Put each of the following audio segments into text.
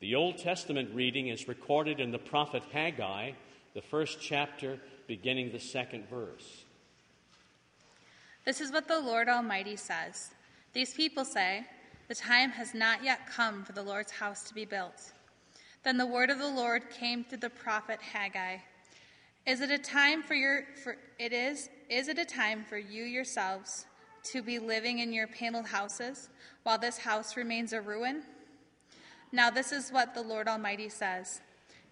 The Old Testament reading is recorded in the prophet Haggai, the first chapter, beginning the second verse. This is what the Lord Almighty says These people say, The time has not yet come for the Lord's house to be built. Then the word of the Lord came through the prophet Haggai. Is it a time for your for it is is it a time for you yourselves to be living in your paneled houses while this house remains a ruin? Now, this is what the Lord Almighty says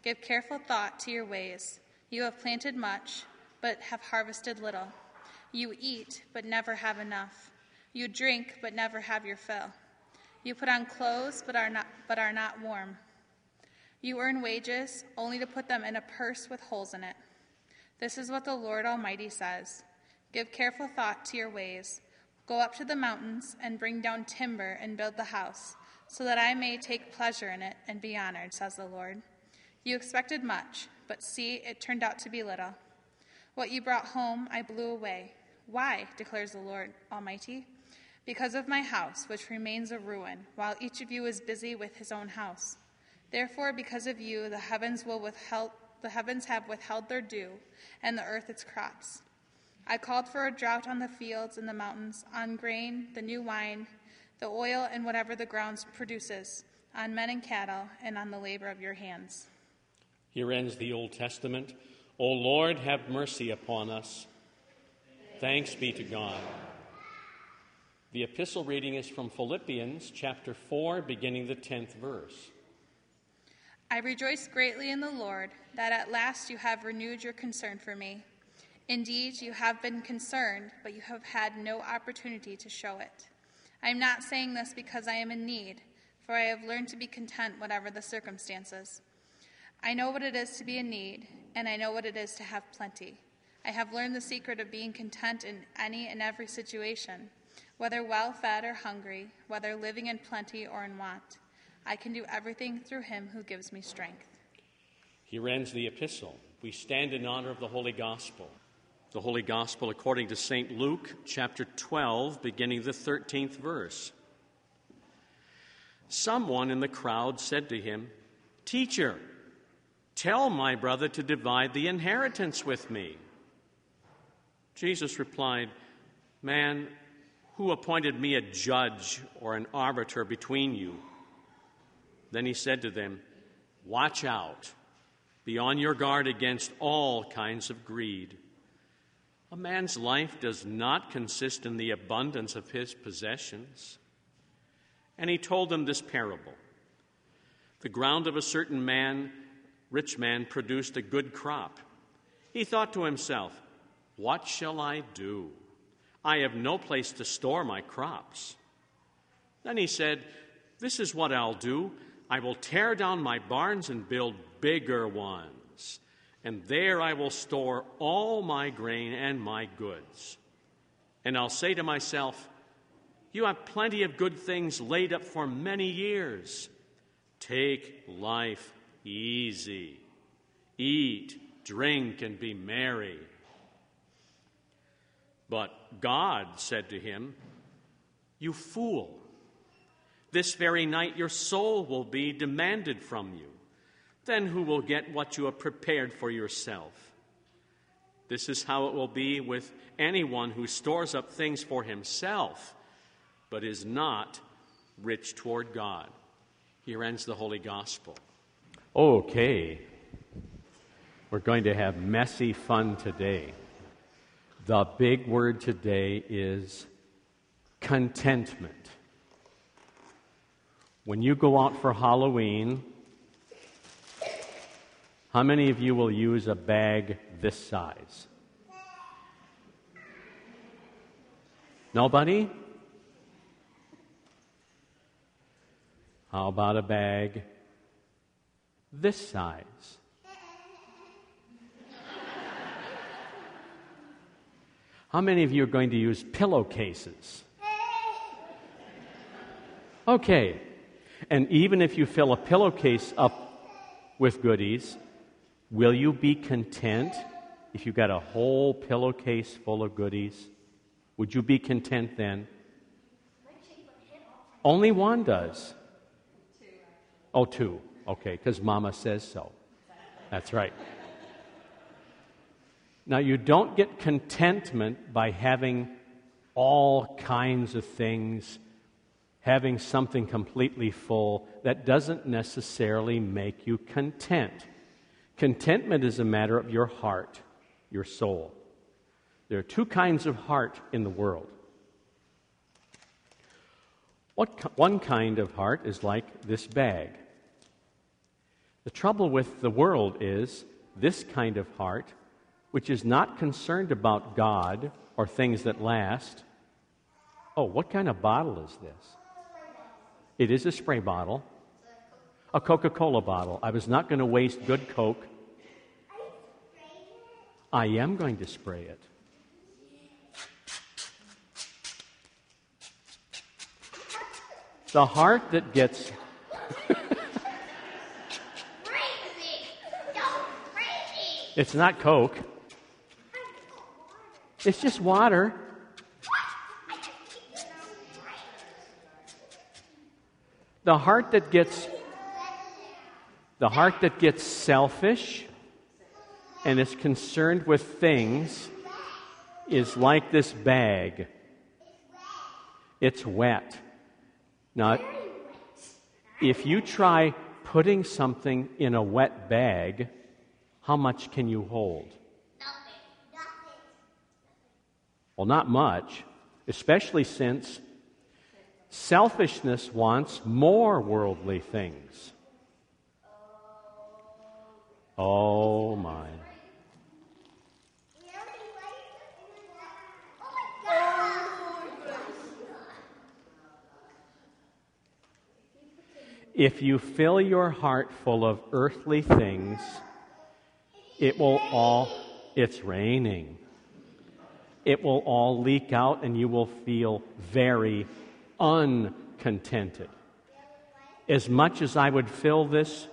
Give careful thought to your ways. You have planted much, but have harvested little. You eat, but never have enough. You drink, but never have your fill. You put on clothes, but are not, but are not warm. You earn wages, only to put them in a purse with holes in it. This is what the Lord Almighty says Give careful thought to your ways. Go up to the mountains and bring down timber and build the house so that I may take pleasure in it and be honored, says the Lord. You expected much, but see, it turned out to be little. What you brought home, I blew away. Why, declares the Lord Almighty? Because of my house, which remains a ruin, while each of you is busy with his own house. Therefore, because of you, the heavens will withheld, the heavens have withheld their dew, and the earth its crops. I called for a drought on the fields and the mountains, on grain, the new wine, the oil and whatever the ground produces, on men and cattle, and on the labor of your hands. Here ends the Old Testament. O Lord, have mercy upon us. Thanks be to God. The epistle reading is from Philippians chapter 4, beginning the 10th verse. I rejoice greatly in the Lord that at last you have renewed your concern for me. Indeed, you have been concerned, but you have had no opportunity to show it. I am not saying this because I am in need, for I have learned to be content whatever the circumstances. I know what it is to be in need, and I know what it is to have plenty. I have learned the secret of being content in any and every situation, whether well fed or hungry, whether living in plenty or in want. I can do everything through him who gives me strength. Here ends the epistle. We stand in honor of the Holy Gospel the Holy Gospel according to St. Luke, chapter 12, beginning the 13th verse. Someone in the crowd said to him, Teacher, tell my brother to divide the inheritance with me. Jesus replied, Man, who appointed me a judge or an arbiter between you? Then he said to them, Watch out, be on your guard against all kinds of greed a man's life does not consist in the abundance of his possessions. And he told them this parable The ground of a certain man, rich man, produced a good crop. He thought to himself, What shall I do? I have no place to store my crops. Then he said, This is what I'll do. I will tear down my barns and build bigger ones and there I will store all my grain and my goods. And I'll say to myself, You have plenty of good things laid up for many years. Take life easy. Eat, drink, and be merry. But God said to him, You fool, this very night your soul will be demanded from you then who will get what you have prepared for yourself? This is how it will be with anyone who stores up things for himself, but is not rich toward God. Here ends the Holy Gospel. Okay. We're going to have messy fun today. The big word today is contentment. When you go out for Halloween, how many of you will use a bag this size? Nobody? How about a bag this size? How many of you are going to use pillowcases? Okay. And even if you fill a pillowcase up with goodies, Will you be content if you've got a whole pillowcase full of goodies? Would you be content then? Only one does. Oh, two. Okay, because mama says so. That's right. Now, you don't get contentment by having all kinds of things, having something completely full. That doesn't necessarily make you content. Contentment is a matter of your heart, your soul. There are two kinds of heart in the world. What, one kind of heart is like this bag. The trouble with the world is this kind of heart, which is not concerned about God or things that last. Oh, what kind of bottle is this? It is a spray bottle, a Coca Cola bottle. I was not going to waste good Coke. I am going to spray it. The heart that gets. it's not Coke. It's just water. The heart that gets the heart that gets selfish and is concerned with things is like this bag. It's wet. Now, if you try putting something in a wet bag, how much can you hold? Well, not much, especially since selfishness wants more worldly things. Oh, my. If you fill your heart full of earthly things, it will all, it's raining. It will all leak out and you will feel very uncontented. As much as I would fill this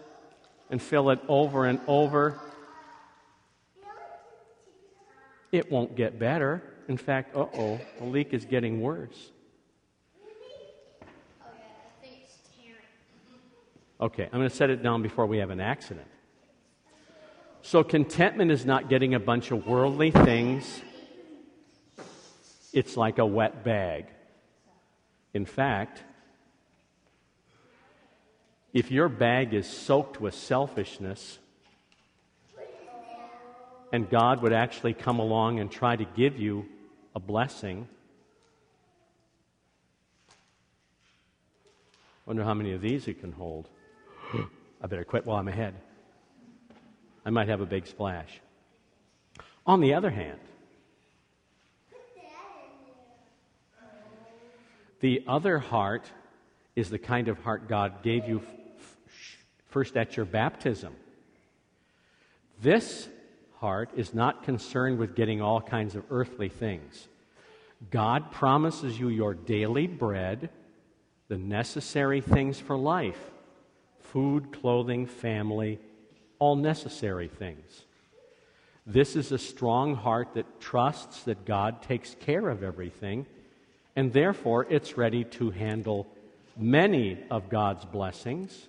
and fill it over and over, it won't get better. In fact, uh oh, the leak is getting worse. Okay, I'm going to set it down before we have an accident. So, contentment is not getting a bunch of worldly things, it's like a wet bag. In fact, if your bag is soaked with selfishness, and God would actually come along and try to give you a blessing, I wonder how many of these it can hold. I better quit while I'm ahead. I might have a big splash. On the other hand, the other heart is the kind of heart God gave you first at your baptism. This heart is not concerned with getting all kinds of earthly things. God promises you your daily bread, the necessary things for life food, clothing, family, all necessary things. This is a strong heart that trusts that God takes care of everything, and therefore it's ready to handle many of God's blessings.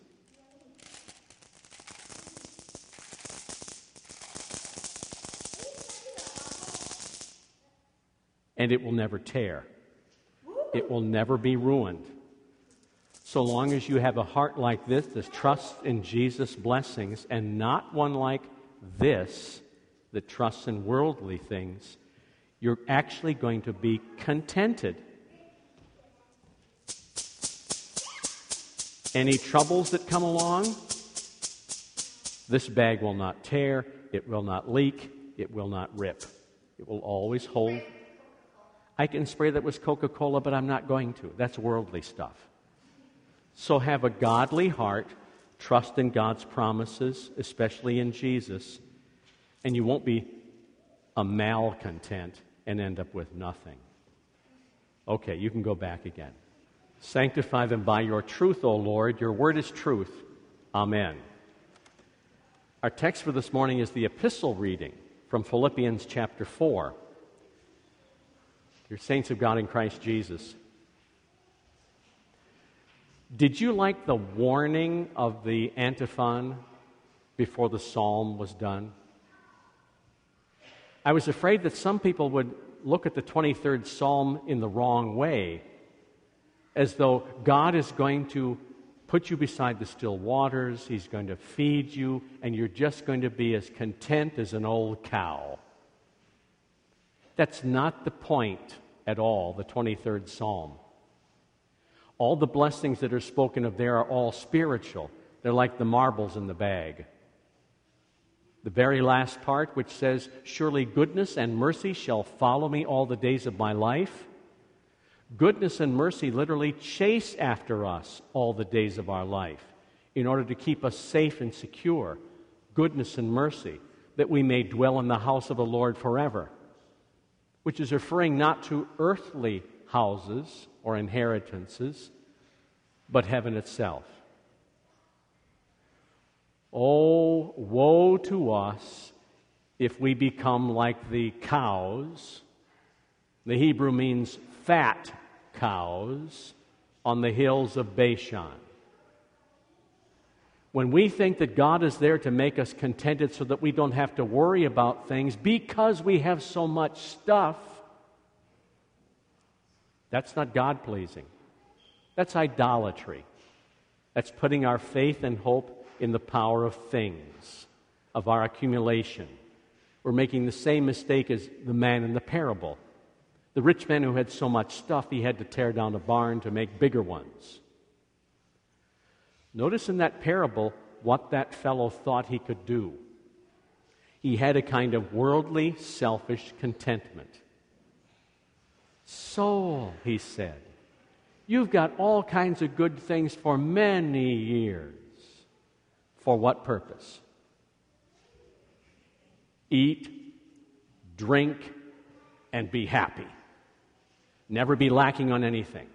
And it will never tear. It will never be ruined so long as you have a heart like this that trusts in Jesus' blessings and not one like this that trusts in worldly things, you're actually going to be contented. Any troubles that come along, this bag will not tear, it will not leak, it will not rip. It will always hold. I can spray that with Coca Cola, but I'm not going to. That's worldly stuff. So have a godly heart, trust in God's promises, especially in Jesus, and you won't be a malcontent and end up with nothing. Okay, you can go back again. Sanctify them by your truth, O Lord. Your word is truth. Amen. Our text for this morning is the epistle reading from Philippians chapter 4. Saints of God in Christ Jesus. Did you like the warning of the antiphon before the psalm was done? I was afraid that some people would look at the 23rd psalm in the wrong way, as though God is going to put you beside the still waters, He's going to feed you, and you're just going to be as content as an old cow. That's not the point at all, the 23rd psalm. All the blessings that are spoken of there are all spiritual. They're like the marbles in the bag. The very last part, which says, Surely goodness and mercy shall follow me all the days of my life. Goodness and mercy literally chase after us all the days of our life in order to keep us safe and secure. Goodness and mercy, that we may dwell in the house of the Lord forever, which is referring not to earthly houses or inheritances, but heaven itself. Oh, woe to us if we become like the cows. The Hebrew means fat cows on the hills of Bashan. When we think that God is there to make us contented so that we don't have to worry about things because we have so much stuff, that's not God pleasing. That's idolatry. That's putting our faith and hope in the power of things, of our accumulation. We're making the same mistake as the man in the parable. The rich man who had so much stuff, he had to tear down a barn to make bigger ones. Notice in that parable what that fellow thought he could do. He had a kind of worldly, selfish contentment. Soul, he said, you've got all kinds of good things for many years. For what purpose? Eat, drink, and be happy. Never be lacking on anything.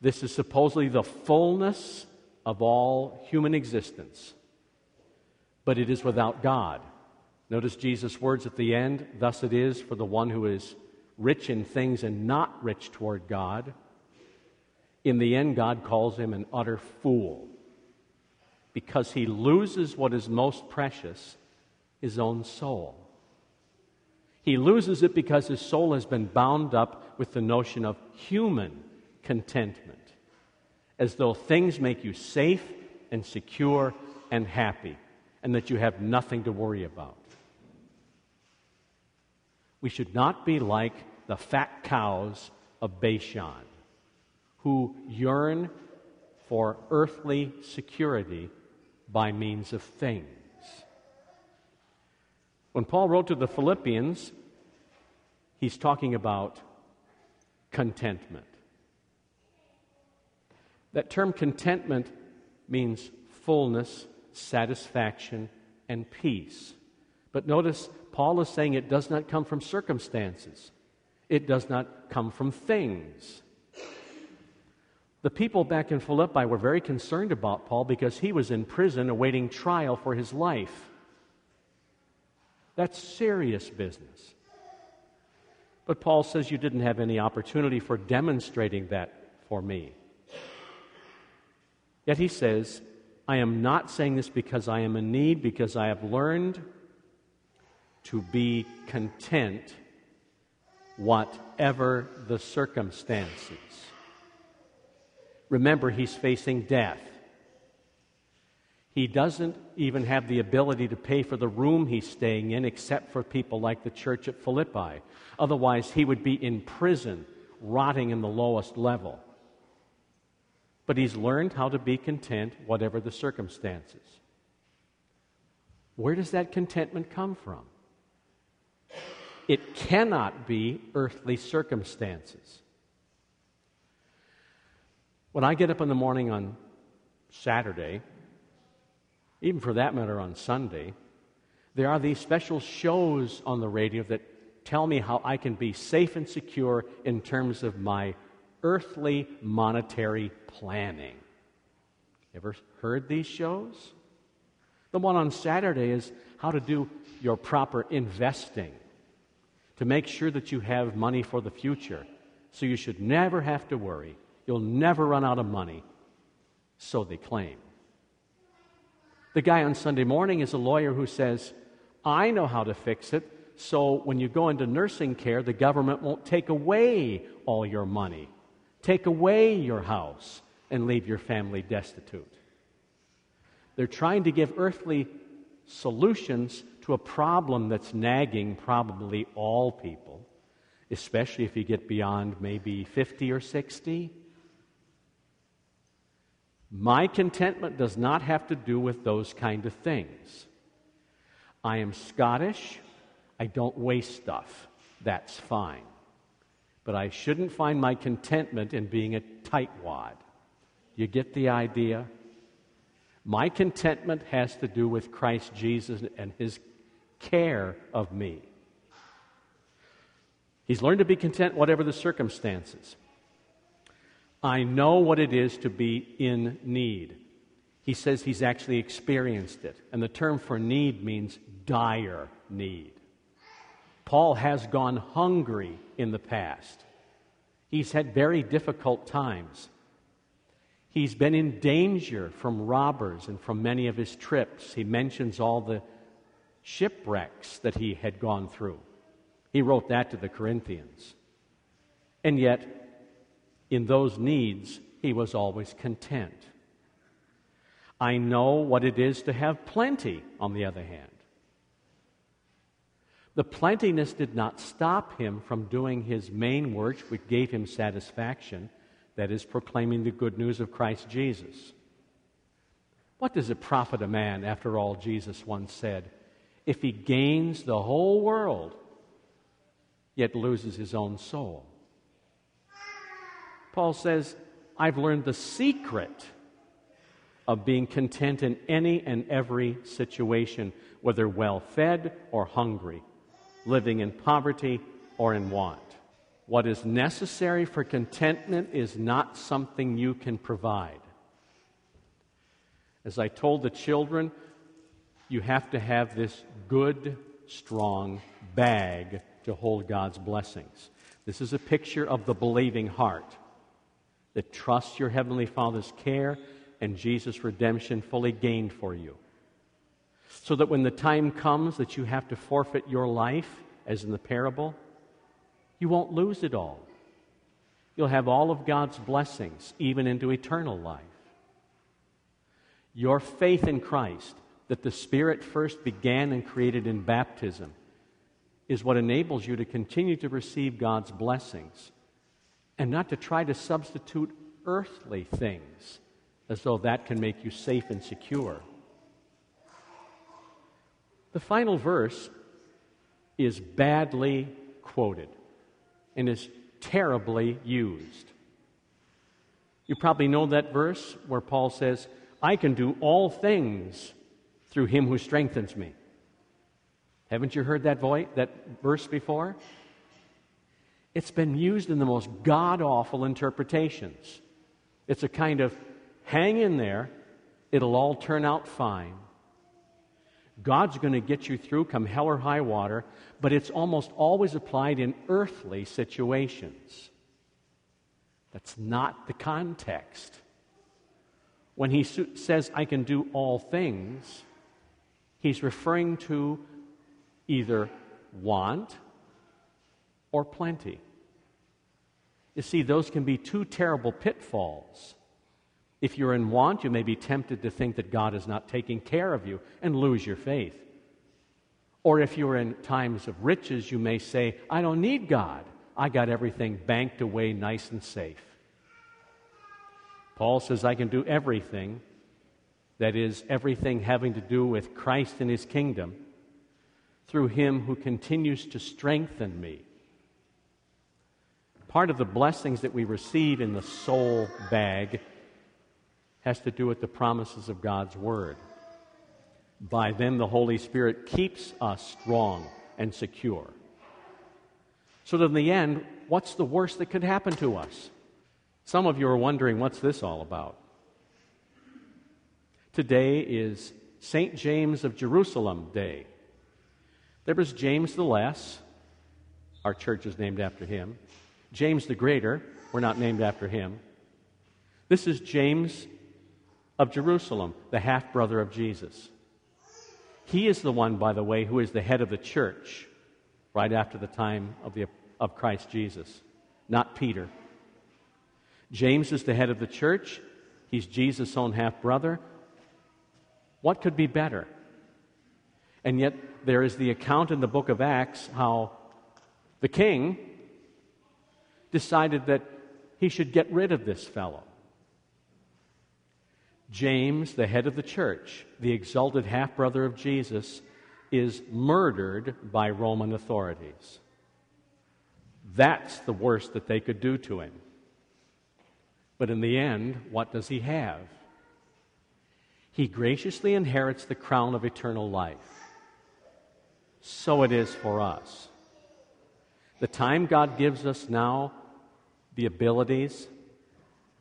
This is supposedly the fullness of all human existence, but it is without God. Notice Jesus' words at the end Thus it is for the one who is rich in things and not rich toward God. In the end, God calls him an utter fool because he loses what is most precious his own soul. He loses it because his soul has been bound up with the notion of human contentment, as though things make you safe and secure and happy, and that you have nothing to worry about. We should not be like the fat cows of Bashan, who yearn for earthly security by means of things. When Paul wrote to the Philippians, he's talking about contentment. That term contentment means fullness, satisfaction, and peace. But notice, Paul is saying it does not come from circumstances, it does not come from things. The people back in Philippi were very concerned about Paul because he was in prison awaiting trial for his life. That's serious business. But Paul says you didn't have any opportunity for demonstrating that for me. Yet he says, I am not saying this because I am in need, because I have learned to be content, whatever the circumstances. Remember, he's facing death. He doesn't even have the ability to pay for the room he's staying in, except for people like the church at Philippi. Otherwise, he would be in prison, rotting in the lowest level. But he's learned how to be content, whatever the circumstances. Where does that contentment come from? It cannot be earthly circumstances. When I get up in the morning on Saturday, even for that matter on Sunday, there are these special shows on the radio that tell me how I can be safe and secure in terms of my earthly monetary planning. Ever heard these shows? The one on Saturday is how to do your proper investing to make sure that you have money for the future. So you should never have to worry You'll never run out of money So they claim. The guy on Sunday morning is a lawyer who says, I know how to fix it, so when you go into nursing care, the government won't take away all your money, take away your house, and leave your family destitute. They're trying to give earthly solutions to a problem that's nagging probably all people, especially if you get beyond maybe 50 or 60. My contentment does not have to do with those kind of things. I am Scottish. I don't waste stuff. That's fine. But I shouldn't find my contentment in being a tightwad. You get the idea? My contentment has to do with Christ Jesus and his care of me. He's learned to be content whatever the circumstances. I know what it is to be in need. He says he's actually experienced it. And the term for need means dire need. Paul has gone hungry in the past. He's had very difficult times. He's been in danger from robbers and from many of his trips. He mentions all the shipwrecks that he had gone through. He wrote that to the Corinthians. And yet, in those needs, he was always content. I know what it is to have plenty, on the other hand. The plentiness did not stop him from doing his main work, which gave him satisfaction, that is, proclaiming the good news of Christ Jesus. What does it profit a man, after all, Jesus once said, if he gains the whole world, yet loses his own soul? Paul says, I've learned the secret of being content in any and every situation, whether well fed or hungry, living in poverty or in want. What is necessary for contentment is not something you can provide. As I told the children, you have to have this good, strong bag to hold God's blessings. This is a picture of the believing heart that trusts your Heavenly Father's care and Jesus' redemption fully gained for you. So that when the time comes that you have to forfeit your life, as in the parable, you won't lose it all. You'll have all of God's blessings, even into eternal life. Your faith in Christ, that the Spirit first began and created in baptism, is what enables you to continue to receive God's blessings and not to try to substitute earthly things as though that can make you safe and secure. The final verse is badly quoted and is terribly used. You probably know that verse where Paul says, I can do all things through him who strengthens me. Haven't you heard that, voice, that verse before? It's been used in the most god awful interpretations. It's a kind of hang in there, it'll all turn out fine. God's going to get you through come hell or high water, but it's almost always applied in earthly situations. That's not the context. When he says, I can do all things, he's referring to either want or plenty. You see, those can be two terrible pitfalls. If you're in want, you may be tempted to think that God is not taking care of you and lose your faith. Or if you're in times of riches, you may say, I don't need God. I got everything banked away nice and safe. Paul says, I can do everything, that is, everything having to do with Christ and his kingdom, through him who continues to strengthen me. Part of the blessings that we receive in the soul bag has to do with the promises of God's Word. By them, the Holy Spirit keeps us strong and secure. So in the end, what's the worst that could happen to us? Some of you are wondering, what's this all about? Today is St. James of Jerusalem Day. There was James the Less, our church is named after him. James the Greater, we're not named after him. This is James of Jerusalem, the half brother of Jesus. He is the one, by the way, who is the head of the church right after the time of, the, of Christ Jesus, not Peter. James is the head of the church. He's Jesus' own half brother. What could be better? And yet, there is the account in the book of Acts how the king decided that he should get rid of this fellow. James, the head of the church, the exalted half brother of Jesus, is murdered by Roman authorities. That's the worst that they could do to him. But in the end, what does he have? He graciously inherits the crown of eternal life. So it is for us. The time God gives us now, the abilities,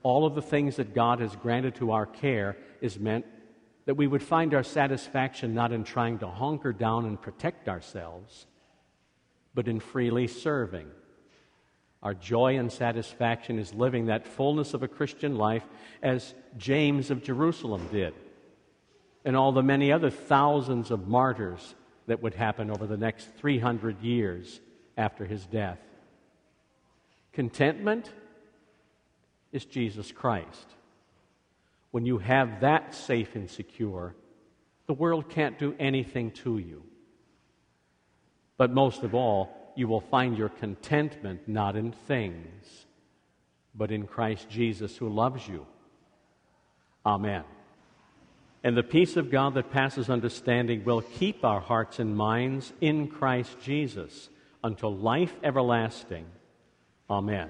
all of the things that God has granted to our care is meant that we would find our satisfaction not in trying to hunker down and protect ourselves, but in freely serving our joy and satisfaction is living that fullness of a Christian life as James of Jerusalem did, and all the many other thousands of martyrs that would happen over the next 300 years after his death. Contentment is Jesus Christ. When you have that safe and secure, the world can't do anything to you. But most of all, you will find your contentment not in things, but in Christ Jesus who loves you. Amen. And the peace of God that passes understanding will keep our hearts and minds in Christ Jesus until life everlasting. Amen.